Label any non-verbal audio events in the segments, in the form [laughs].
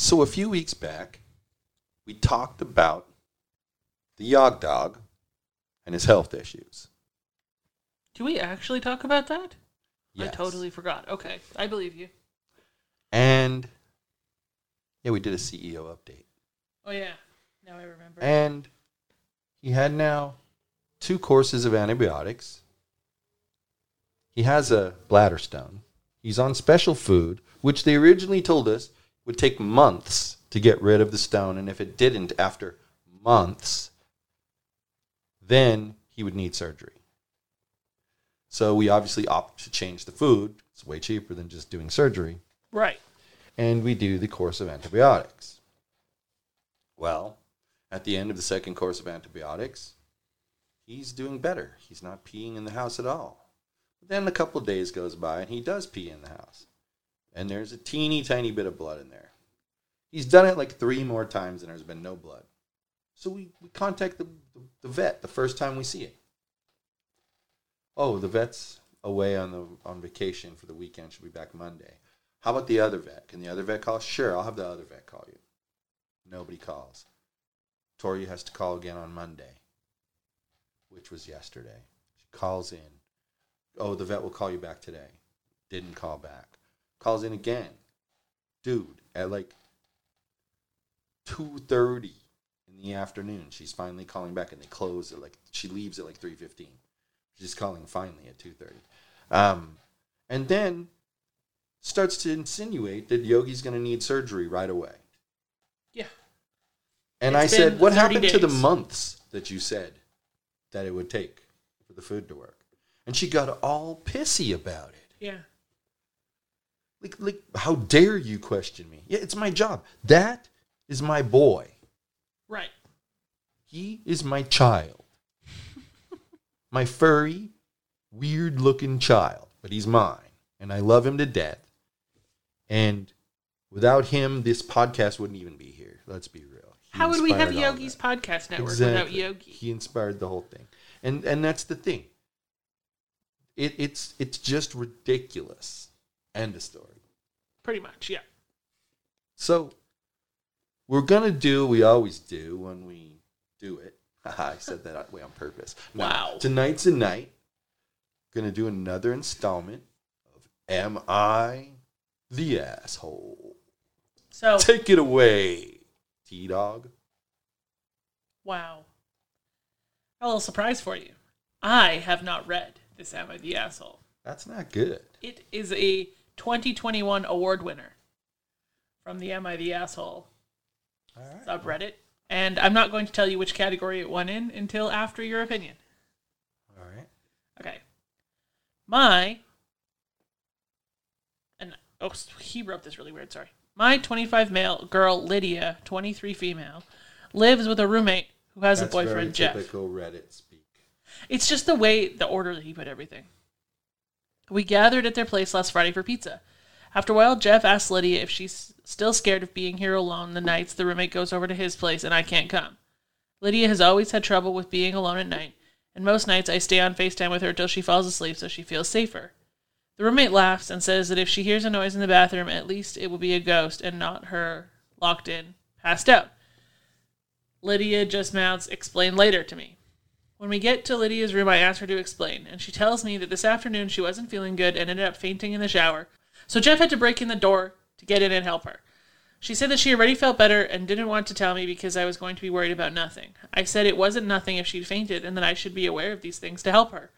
So, a few weeks back, we talked about the Yog Dog and his health issues. Do we actually talk about that? I totally forgot. Okay, I believe you. And yeah, we did a CEO update. Oh yeah, now I remember. And he had now two courses of antibiotics. He has a bladder stone. He's on special food, which they originally told us would take months to get rid of the stone. And if it didn't after months, then he would need surgery. So we obviously opt to change the food. It's way cheaper than just doing surgery right. and we do the course of antibiotics. Well, at the end of the second course of antibiotics, he's doing better. He's not peeing in the house at all. But then a couple of days goes by and he does pee in the house. And there's a teeny tiny bit of blood in there. He's done it like three more times and there's been no blood. So we, we contact the, the, vet the first time we see it. Oh, the vet's away on the on vacation for the weekend. She'll be back Monday. How about the other vet? Can the other vet call? Sure, I'll have the other vet call you. Nobody calls. Tory has to call again on Monday, which was yesterday. She calls in. Oh, the vet will call you back today. Didn't call back. Calls in again. Dude, at like 2.30 in the afternoon, she's finally calling back and they close at like, she leaves at like 3.15. She's calling finally at 2.30. Um, and then starts to insinuate that Yogi's going to need surgery right away. Yeah. And It's I said, What 30 happened to the months that you said that it would take for the food to work? And she got all pissy about it. Yeah. Like, like, how dare you question me? Yeah, it's my job. That is my boy. Right. He is my child. [laughs] my furry, weird looking child. But he's mine. And I love him to death. And without him, this podcast wouldn't even be here. Let's be real. He How would we have Yogi's that. podcast network without Yogi? He inspired the whole thing. And and that's the thing. It, it's it's just ridiculous. End of story. Pretty much. Yeah. So we're gonna do we always do when we do it. [laughs] I said that way on purpose. No, Wow. Tonight's a night. Gonna do another installment of Am I the Asshole? So [laughs] Take it away, T Dog. wow. A little surprise for you. I have not read this Am I the Asshole. That's not good. It is a 2021 award winner from the Am I the Asshole All right. subreddit. And I'm not going to tell you which category it won in until after your opinion. All right. Okay. My and oh he wrote this really weird, sorry. My 25 male girl Lydia, 23 female, lives with a roommate who has That's a boyfriend very Jeff. typical Reddit speak. It's just the way the order that he put everything. We gathered at their place last Friday for pizza. After a while, Jeff asked Lydia if she's still scared of being here alone the nights the roommate goes over to his place and I can't come. Lydia has always had trouble with being alone at night, and most nights I stay on FaceTime with her till she falls asleep so she feels safer. The roommate laughs and says that if she hears a noise in the bathroom, at least it will be a ghost and not her locked in, passed out. Lydia just mouths, explain later to me. When we get to Lydia's room, I ask her to explain, and she tells me that this afternoon she wasn't feeling good and ended up fainting in the shower. So Jeff had to break in the door to get in and help her. She said that she already felt better and didn't want to tell me because I was going to be worried about nothing. I said it wasn't nothing if she'd fainted and that I should be aware of these things to help her.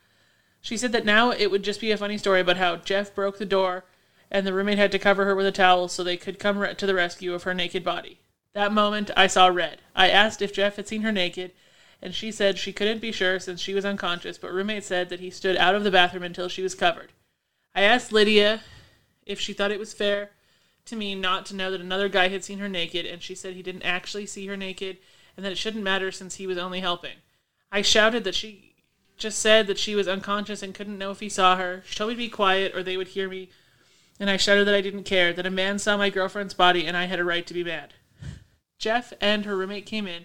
She said that now it would just be a funny story about how Jeff broke the door and the roommate had to cover her with a towel so they could come to the rescue of her naked body. That moment, I saw red. I asked if Jeff had seen her naked, and she said she couldn't be sure since she was unconscious, but roommate said that he stood out of the bathroom until she was covered. I asked Lydia if she thought it was fair to me not to know that another guy had seen her naked, and she said he didn't actually see her naked and that it shouldn't matter since he was only helping. I shouted that she just said that she was unconscious and couldn't know if he saw her. She told me to be quiet or they would hear me, and I shouted that I didn't care, that a man saw my girlfriend's body and I had a right to be mad. Jeff and her roommate came in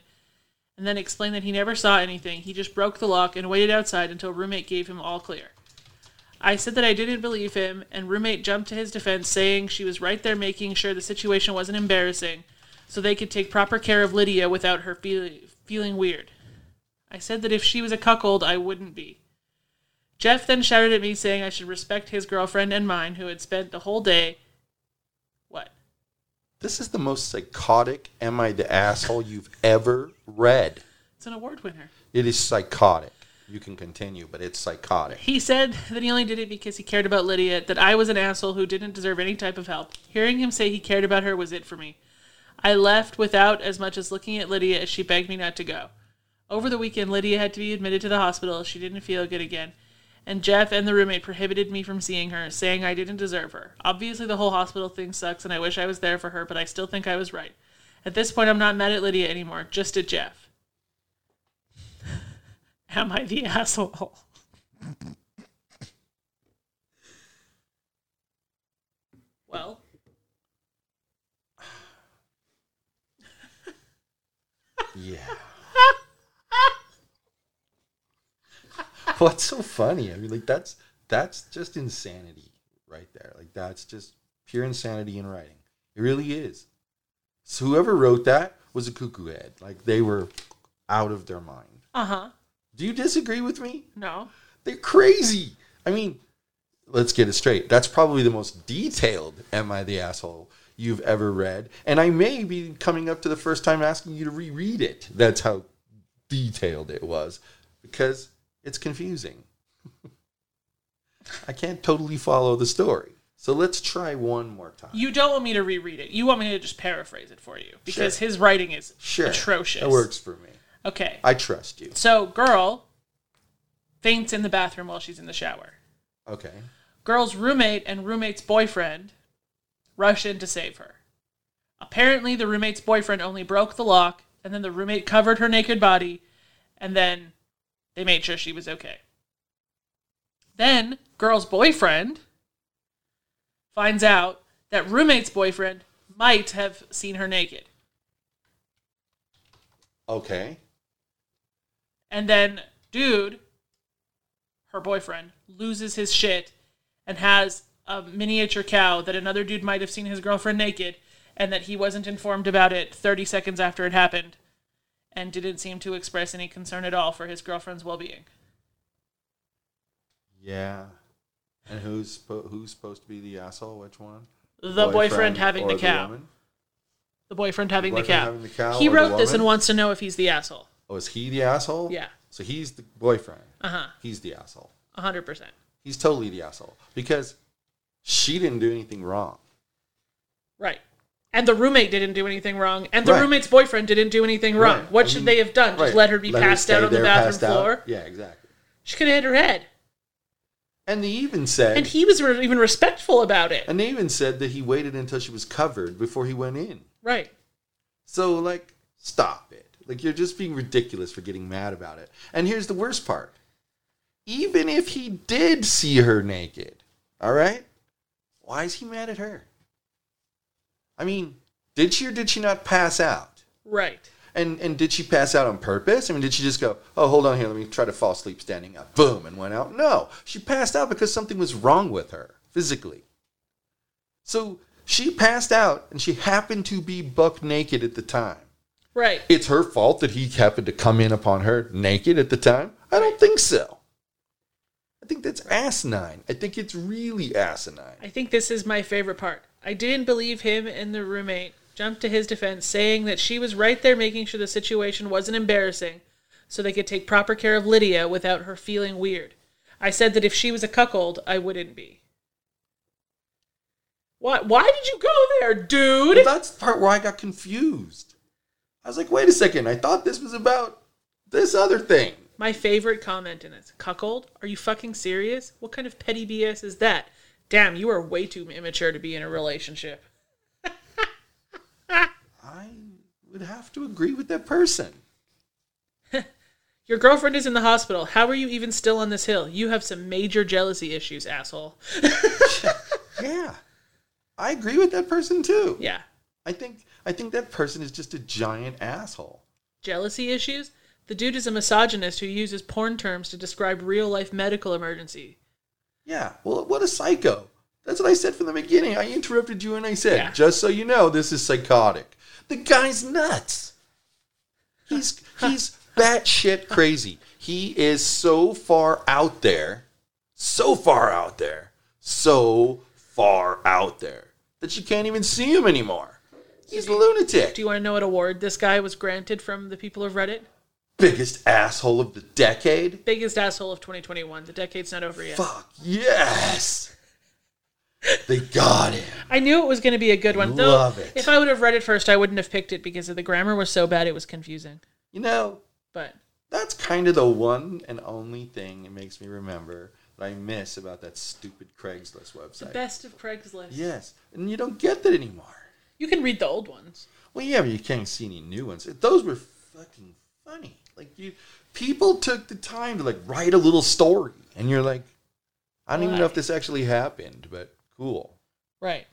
and then explained that he never saw anything. He just broke the lock and waited outside until roommate gave him all clear. I said that I didn't believe him, and roommate jumped to his defense, saying she was right there making sure the situation wasn't embarrassing, so they could take proper care of Lydia without her feel- feeling weird. I said that if she was a cuckold, I wouldn't be. Jeff then shouted at me, saying I should respect his girlfriend and mine, who had spent the whole day. This is the most psychotic Am I the Asshole you've ever read. It's an award winner. It is psychotic. You can continue, but it's psychotic. He said that he only did it because he cared about Lydia, that I was an asshole who didn't deserve any type of help. Hearing him say he cared about her was it for me. I left without as much as looking at Lydia as she begged me not to go. Over the weekend, Lydia had to be admitted to the hospital. She didn't feel good again. And Jeff and the roommate prohibited me from seeing her, saying I didn't deserve her. Obviously, the whole hospital thing sucks, and I wish I was there for her, but I still think I was right. At this point, I'm not mad at Lydia anymore, just at Jeff. [laughs] Am I the asshole? well, Yeah. [laughs] [laughs] What's so funny? I mean, like that's that's just insanity right there. Like that's just pure insanity in writing. It really is. So whoever wrote that was a cuckoo head. Like they were out of their mind. uh huh. Do you disagree with me? No. They're crazy. I mean, let's get it straight. That's probably the most detailed Am I the Asshole you've ever read. And I may be coming up to the first time asking you to reread it. That's how detailed it was. Because it's confusing. [laughs] I can't totally follow the story. So let's try one more time. You don't want me to reread it. You want me to just paraphrase it for you because Sure. his writing is Sure. atrocious. That works for me. Okay. I trust you. So, girl faints in the bathroom while she's in the shower. Okay. Girl's roommate and roommate's boyfriend rush in to save her. Apparently, the roommate's boyfriend only broke the lock, and then the roommate covered her naked body, and then they made sure she was okay. Then, girl's boyfriend finds out that roommate's boyfriend might have seen her naked. Okay. And then, dude, her boyfriend, loses his shit and has a miniature cow that another dude might have seen his girlfriend naked and that he wasn't informed about it 30 seconds after it happened and didn't seem to express any concern at all for his girlfriend's well being. Yeah. And who's who's supposed to be the asshole? Which one? The boyfriend, having the cow. woman? The boyfriend having the boyfriend cow. having the cow he the wrote this and wants to know if he's the asshole. Oh, is he the asshole? Yeah. So he's the boyfriend. Uh huh. He's the asshole. 100%. He's totally the asshole because she didn't do anything wrong. Right. And the roommate didn't do anything wrong, and the Right. roommate's boyfriend didn't do anything wrong. Right. What should mean, they have done? Just right. let her be passed stay out on the bathroom passed out. floor? Yeah, exactly. She could have hit her head. And they even said, And he was re- even respectful about it. and they even said that he waited until she was covered before he went in. Right. So, like, stop it. Like, you're just being ridiculous for getting mad about it. And here's the worst part even if he did see her naked, all right, why is he mad at her? I mean, did she or did she not pass out? Right. And, and did she pass out on purpose? I mean, did she just go, oh, hold on here, let me try to fall asleep standing up, boom, and went out? No, she passed out because something was wrong with her physically. So she passed out and she happened to be buck naked at the time. Right. It's her fault that he happened to come in upon her naked at the time? I don't think so. I think that's asinine. I think it's really asinine. I think this is my favorite part. I didn't believe him and the roommate jumped to his defense, saying that she was right there making sure the situation wasn't embarrassing so they could take proper care of Lydia without her feeling weird. I said that if she was a cuckold, I wouldn't be. What? Why did you go there, dude? Well, that's the part where I got confused. I was like, wait a second. I thought this was about this other thing. My favorite comment in it. Cuckold? Are you fucking serious? What kind of petty BS is that? Damn, you are way too immature to be in a relationship. I would have to agree with that person. [laughs] Your girlfriend is in the hospital. How are you even still on this hill? You have some major jealousy issues, asshole. [laughs] [laughs] Yeah. I agree with that person too. yeah. I think I think that person is just a giant asshole. Jealousy issues? The dude is a misogynist who uses porn terms to describe real life medical emergency. Yeah. Well, what a psycho. That's what I said from the beginning. I interrupted you and I said, Yeah. just so you know, this is psychotic. The guy's nuts. [laughs] He's he's batshit crazy. He is so far out there, so far out there, so far out there that you can't even see him anymore. He's a lunatic. Do you want to know what award this guy was granted from the people of Reddit? Biggest asshole of the decade. Biggest asshole of 2021. The decade's not over yet. Fuck yes. They got him. I knew it was going to be a good one. Though, Love it. If I would have read it first, I wouldn't have picked it because the grammar was so bad it was confusing. You know, But that's kind of the one and only thing it makes me remember that I miss about that stupid Craigslist the website. best of Craigslist. Yes, and you don't get that anymore. You can read the old ones. Well, yeah, but you can't see any new ones. Those were fucking funny. Like you, people took the time to like write a little story, and you're like, I don't even know if this actually happened, but cool. Right.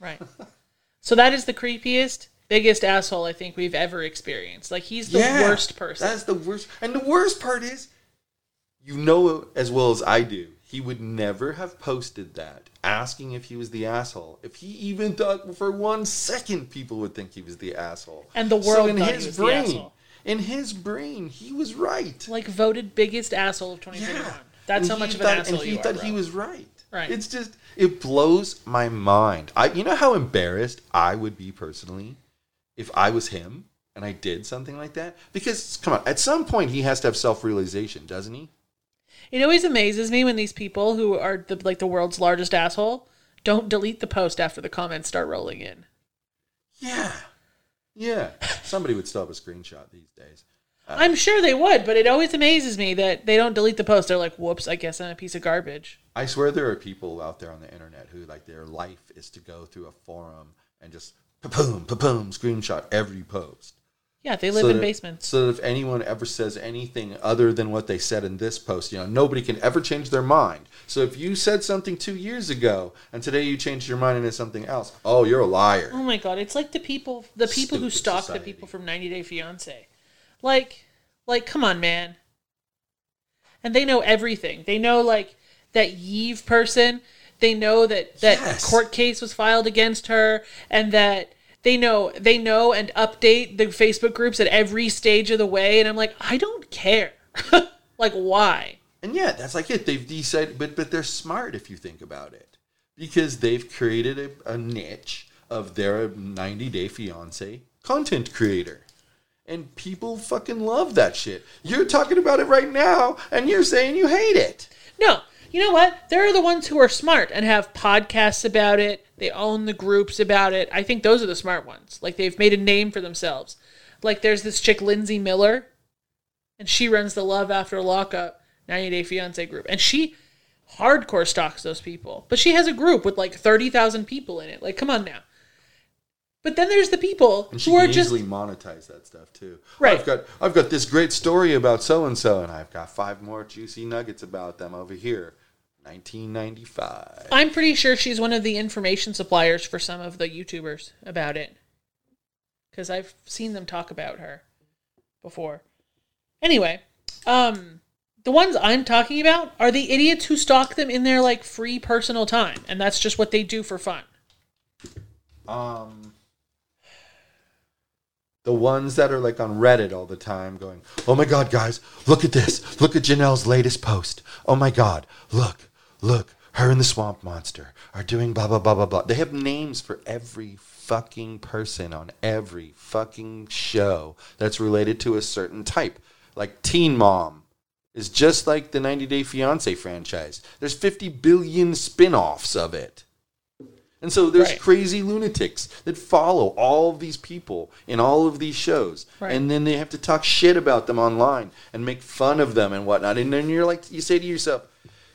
Right. [laughs] so that is the creepiest, biggest asshole I think we've ever experienced. Like he's the Yeah, worst person. That's the worst. And the worst part is, you know as well as I do, he would never have posted that asking if he was the asshole. If he even thought for one second people would think he was the asshole. And the So world in thought he his brain. In his brain, he was right. like voted biggest asshole of 2021. Yeah. That's And how much of an thought- asshole And he you thought are. he was right. Right. It's just it blows my mind. I you know how embarrassed I would be personally if I was him and I did something like that? Because come on, at some point he has to have self-realization, doesn't he? It always amazes me when these people who are the, like the world's largest asshole don't delete the post after the comments start rolling in. Yeah. Yeah. Somebody would still have a screenshot these days. Uh, I'm sure they would, but it always amazes me that they don't delete the post. They're like, "Whoops, I guess I'm a piece of garbage." I swear there are people out there on the internet who like their life is to go through a forum and just pa-boom, pa-boom, screenshot every post. Yeah, they live So in that- basements. So that if anyone ever says anything other than what they said in this post, you know, nobody can ever change their mind. So if you said something two years ago and today you changed your mind into something else, oh, you're a liar. Oh my god, it's like the people the people who stalk society. the people from 90 Day Fiance. Like like come on, man. And they know everything. They know like that Yve person. They know that that Yes. court case was filed against her and that they know they know and update the Facebook groups at every stage of the way and I'm like, I don't care. [laughs] like why? And yeah, that's like it. They've decided, but but they're smart if you think about it, because they've created a, a niche of their 90 Day Fiance content creator, and people fucking love that shit. You're talking about it right now, and you're saying you hate it. No, you know what? They're the ones who are smart and have podcasts about it. They own the groups about it. I think those are the smart ones. Like they've made a name for themselves. Like there's this chick Lindsay Miller, and she runs the Love After Lockup 90 Day Fiance group, and she hardcore stalks those people. But she has a group with like 30,000 people in it. Like, come on now. But then there's the people And she who are just easily monetize that stuff too. Right. I've got I've got this great story about so and so, and I've got five more juicy nuggets about them over here. 1995. I'm pretty sure she's one of the information suppliers for some of the YouTubers about it. Because I've seen them talk about her before. Anyway, um, the ones I'm talking about are the idiots who stalk them in their like free personal time, and that's just what they do for fun. Um, the ones that are like on Reddit all the time going, oh my God, guys, look at this. Look at Janelle's latest post. Oh my God, look, look, her and the swamp monster are doing blah, blah, blah, blah, blah. They have names for every fucking person on every fucking show that's related to a certain type. Like Teen Mom is just like the 90 Day Fiance franchise. There's 50 billion spin offs of it. And so there's Right. crazy lunatics that follow all of these people in all of these shows. Right. And then they have to talk shit about them online and make fun of them and whatnot. And then you're like, you say to yourself,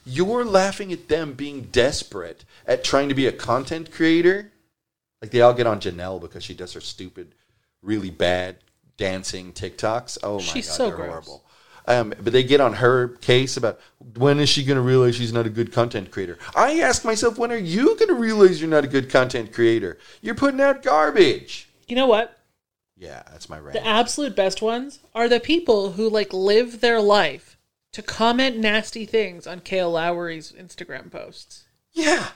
you're laughing at them being desperate at trying to be a content creator. Like they all get on Janelle because she does her stupid, really bad dancing TikToks. Oh my She's god, so they're gross. horrible. Um, but they get on her case about when is she going to realize she's not a good content creator. I ask myself, when are you going to realize you're not a good content creator? You're putting out garbage. You know what? Yeah, that's my rant. The absolute best ones are the people who like live their life to comment nasty things on Kail Lowry's Instagram posts. yeah.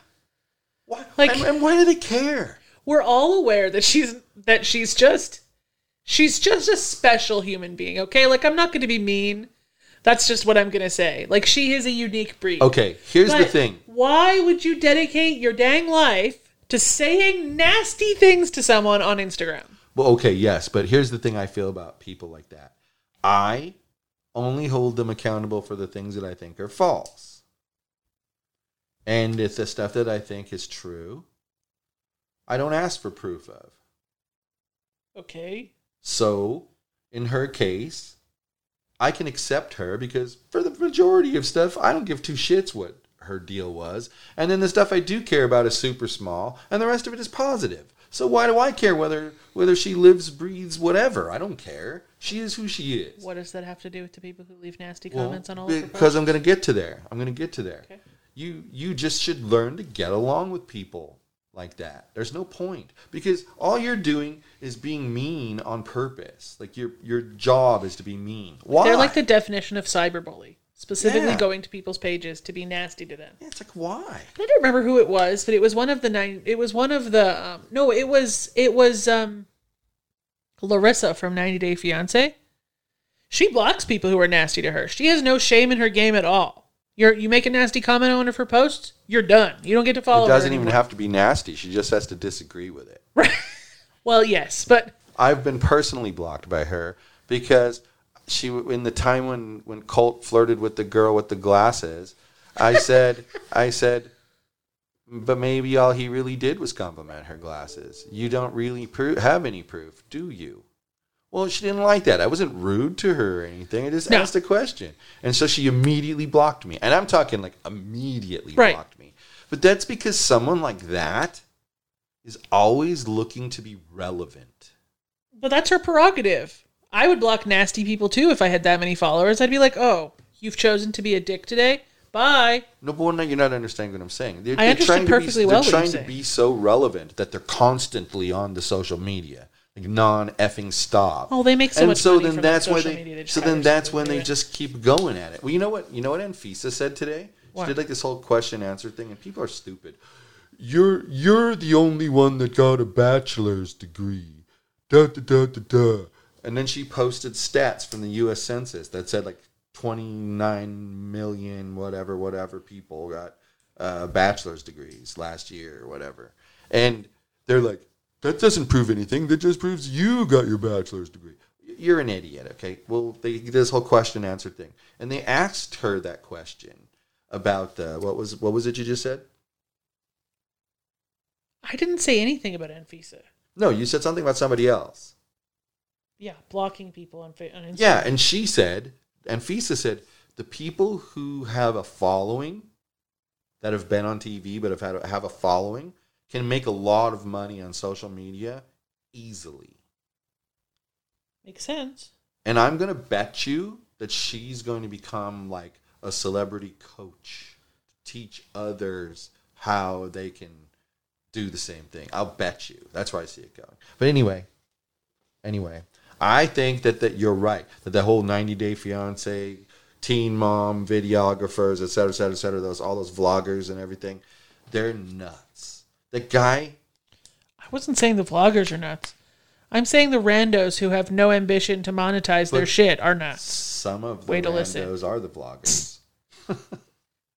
Why, Like- and, and why do they care? We're all aware that she's that she's just she's just a special human being, okay? Like I'm not going to be mean. That's just what I'm going to say. Like she is a unique breed. Okay, here's the thing. Why would you dedicate your dang life to saying nasty things to someone on Instagram? Well, okay, yes, but here's the thing I feel about people like that. I only hold them accountable for the things that I think are false. And if the stuff that I think is true, I don't ask for proof of. Okay. So, in her case, I can accept her because for the majority of stuff, I don't give two shits what her deal was. And then the stuff I do care about is super small, and the rest of it is positive. So why do I care whether whether she lives, breathes, whatever? I don't care. She is who she is. What does that have to do with the people who leave nasty Well, comments on all of because? I'm going to get to there. I'm going to get to there. Okay. You you just should learn to get along with people like that. There's no point because all you're doing is being mean on purpose. Like your your job is to be mean. Why? They're like the definition of cyberbully. Specifically Yeah. going to people's pages to be nasty to them. Yeah, it's like why? I don't remember who it was, but it was one of the nine. It was one of the. Um, no, it was it was um, Larissa from 90 Day Fiance. She blocks people who are nasty to her. She has no shame in her game at all. You're you make a nasty comment on one of her posts, you're done. You don't get to follow. Her. It doesn't even have to be nasty. She just has to disagree with it. [laughs] Well, yes, but I've been personally blocked by her because she in the time when when Colt flirted with the girl with the glasses, I [laughs] said I said but maybe all he really did was compliment her glasses. You don't really pro- have any proof, do you? Well, she didn't like that. I wasn't rude to her or anything. I just No. asked a question. And so she immediately blocked me. And I'm talking like immediately Right. blocked me. But that's because someone like that is always looking to be relevant. but that's her prerogative. I would block nasty people too if I had that many followers. I'd be like, oh, you've chosen to be a dick today. Bye. No, but no, you're not understanding what I'm saying. They're, I they're understood trying to perfectly be, well They're trying to saying. be so relevant that they're constantly on the social media, like non effing stop. Oh, they make so and much so money then from that's why they. media, so then that's when they it. just keep going at it. Well, you know what? You know what Anfisa said today? What? She did like this whole question answer thing, and people are stupid. You're you're the only one that got a bachelor's degree. Da da da da da. And then she posted stats from the U.S. Census that said like 29 million whatever whatever people got uh, bachelor's degrees last year or whatever, and they're like, that doesn't prove anything. That just proves you got your bachelor's degree. You're an idiot. Okay. Well, they this whole question answer thing, and they asked her that question about the what was what was it you just said? I didn't say anything about Anfisa. No, you said something about somebody else. Yeah, blocking people on, fa- on Instagram. Yeah, and she said, Anfisa said, the people who have a following that have been on TV but have had have a following can make a lot of money on social media easily. Makes sense. And I'm going to bet you that she's going to become like a celebrity coach, to teach others how they can do the same thing. I'll bet you. That's where I see it going. But anyway, anyway, I think that, that you're right. That the whole 90 Day Fiance, teen mom, videographers, et cetera, et cetera, et cetera, those, all those vloggers and everything, they're nuts. The guy, I wasn't saying the vloggers are nuts. I'm saying the randos who have no ambition to monetize their But- shit are nuts. some of the Way to listen. randos are the vloggers. [laughs]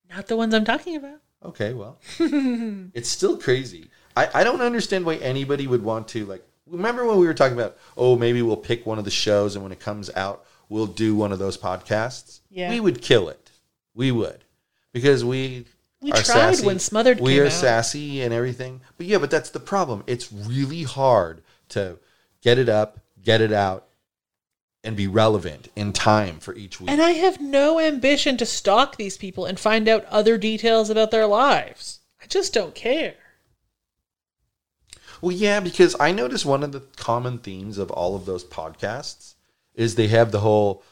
Not the ones I'm talking about. Okay, well, [laughs] it's still crazy. I, I don't understand why anybody would want to like. Remember when we were talking about, oh, maybe we'll pick one of the shows, and when it comes out, we'll do one of those podcasts. Yeah. we would kill it. We would because we We are tried sassy. when Smothered We are out. sassy and everything. But yeah, but that's the problem. It's really hard to get it up, get it out, and be relevant in time for each week. And I have no ambition to stalk these people and find out other details about their lives. I just don't care. Well, yeah, because I notice one of the common themes of all of those podcasts is they have the whole,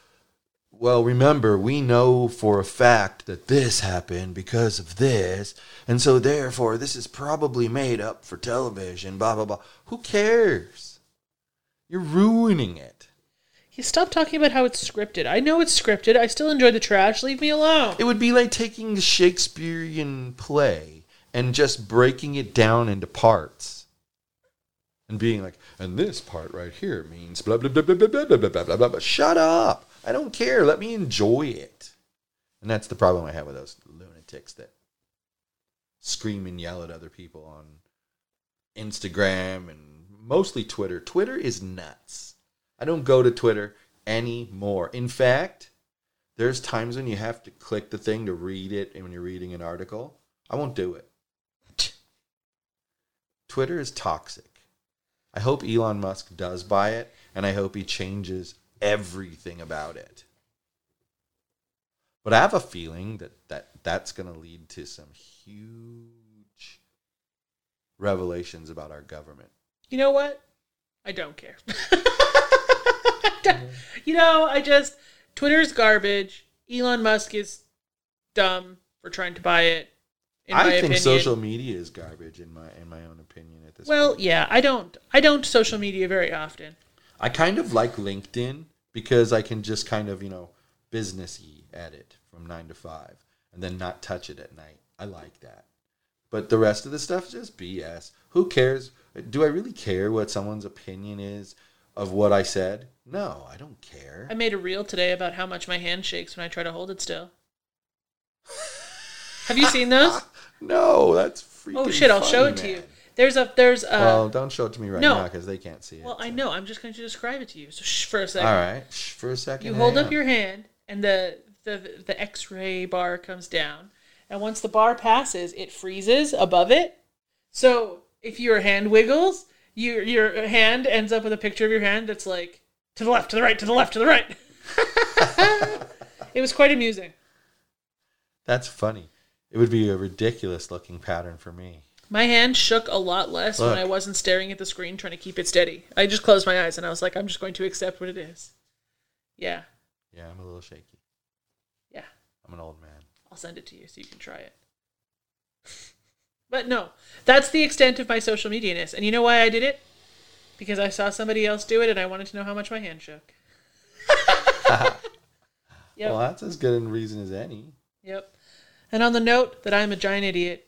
well, remember, we know for a fact that this happened because of this, and so therefore this is probably made up for television, blah, blah, blah. Who cares? You're ruining it. You stop talking about how it's scripted. I know it's scripted. I still enjoy the trash. Leave me alone. It would be like taking a Shakespearean play and just breaking it down into parts. And being like, and this part right here means blah blah blah blah blah blah blah blah blah blah blah. Shut up. I don't care. Let me enjoy it. And that's the problem I have with those lunatics that scream and yell at other people on Instagram and mostly Twitter. Twitter is nuts. I don't go to Twitter anymore. In fact, there's times when you have to click the thing to read it and when you're reading an article. I won't do it. Twitter is toxic. I hope Elon Musk does buy it and I hope he changes everything about it. But I have a feeling that, that that's going to lead to some huge revelations about our government. You know what? I don't care. [laughs] you know, I just Twitter's garbage. Elon Musk is dumb for trying to buy it. In my I think opinion. social media is garbage in my in my own opinion at this Well, point. yeah, I don't. I don't social media very often. I kind of like LinkedIn because I can just kind of, you know, businessy at it from 9 to 5 and then not touch it at night. I like that. But the rest of the stuff is just BS. Who cares? Do I really care what someone's opinion is of what I said? No, I don't care. I made a reel today about how much my hand shakes when I try to hold it still. Have you seen those? [laughs] no, that's oh, freaking Oh shit! I'll show it to you. There's a there's a. well, don't show it to me right no. now because they can't see it. well, I know. I'm just going to describe it to you. So shh for a second. All right, Shh, for a second. You hold up on. your hand, and the the the X-ray bar comes down, and once the bar passes, it freezes above it. So if your hand wiggles, your your hand ends up with a picture of your hand that's like to the left, to the right, to the left, to the right. [laughs] it was quite amusing. That's funny. It would be a ridiculous looking pattern for me. My hand shook a lot less when I wasn't staring at the screen trying to keep it steady. I just closed my eyes and I was like, I'm just going to accept what it is. Yeah, Yeah, I'm a little shaky. yeah. I'm an old man. I'll send it to you so you can try it. [laughs] But no, that's the extent of my social media ness. And you know why I did it? Because I saw somebody else do it and I wanted to know how much my hand shook. [laughs] yep. Well, that's as good a reason as any. Yep. And on the note that I'm a giant idiot,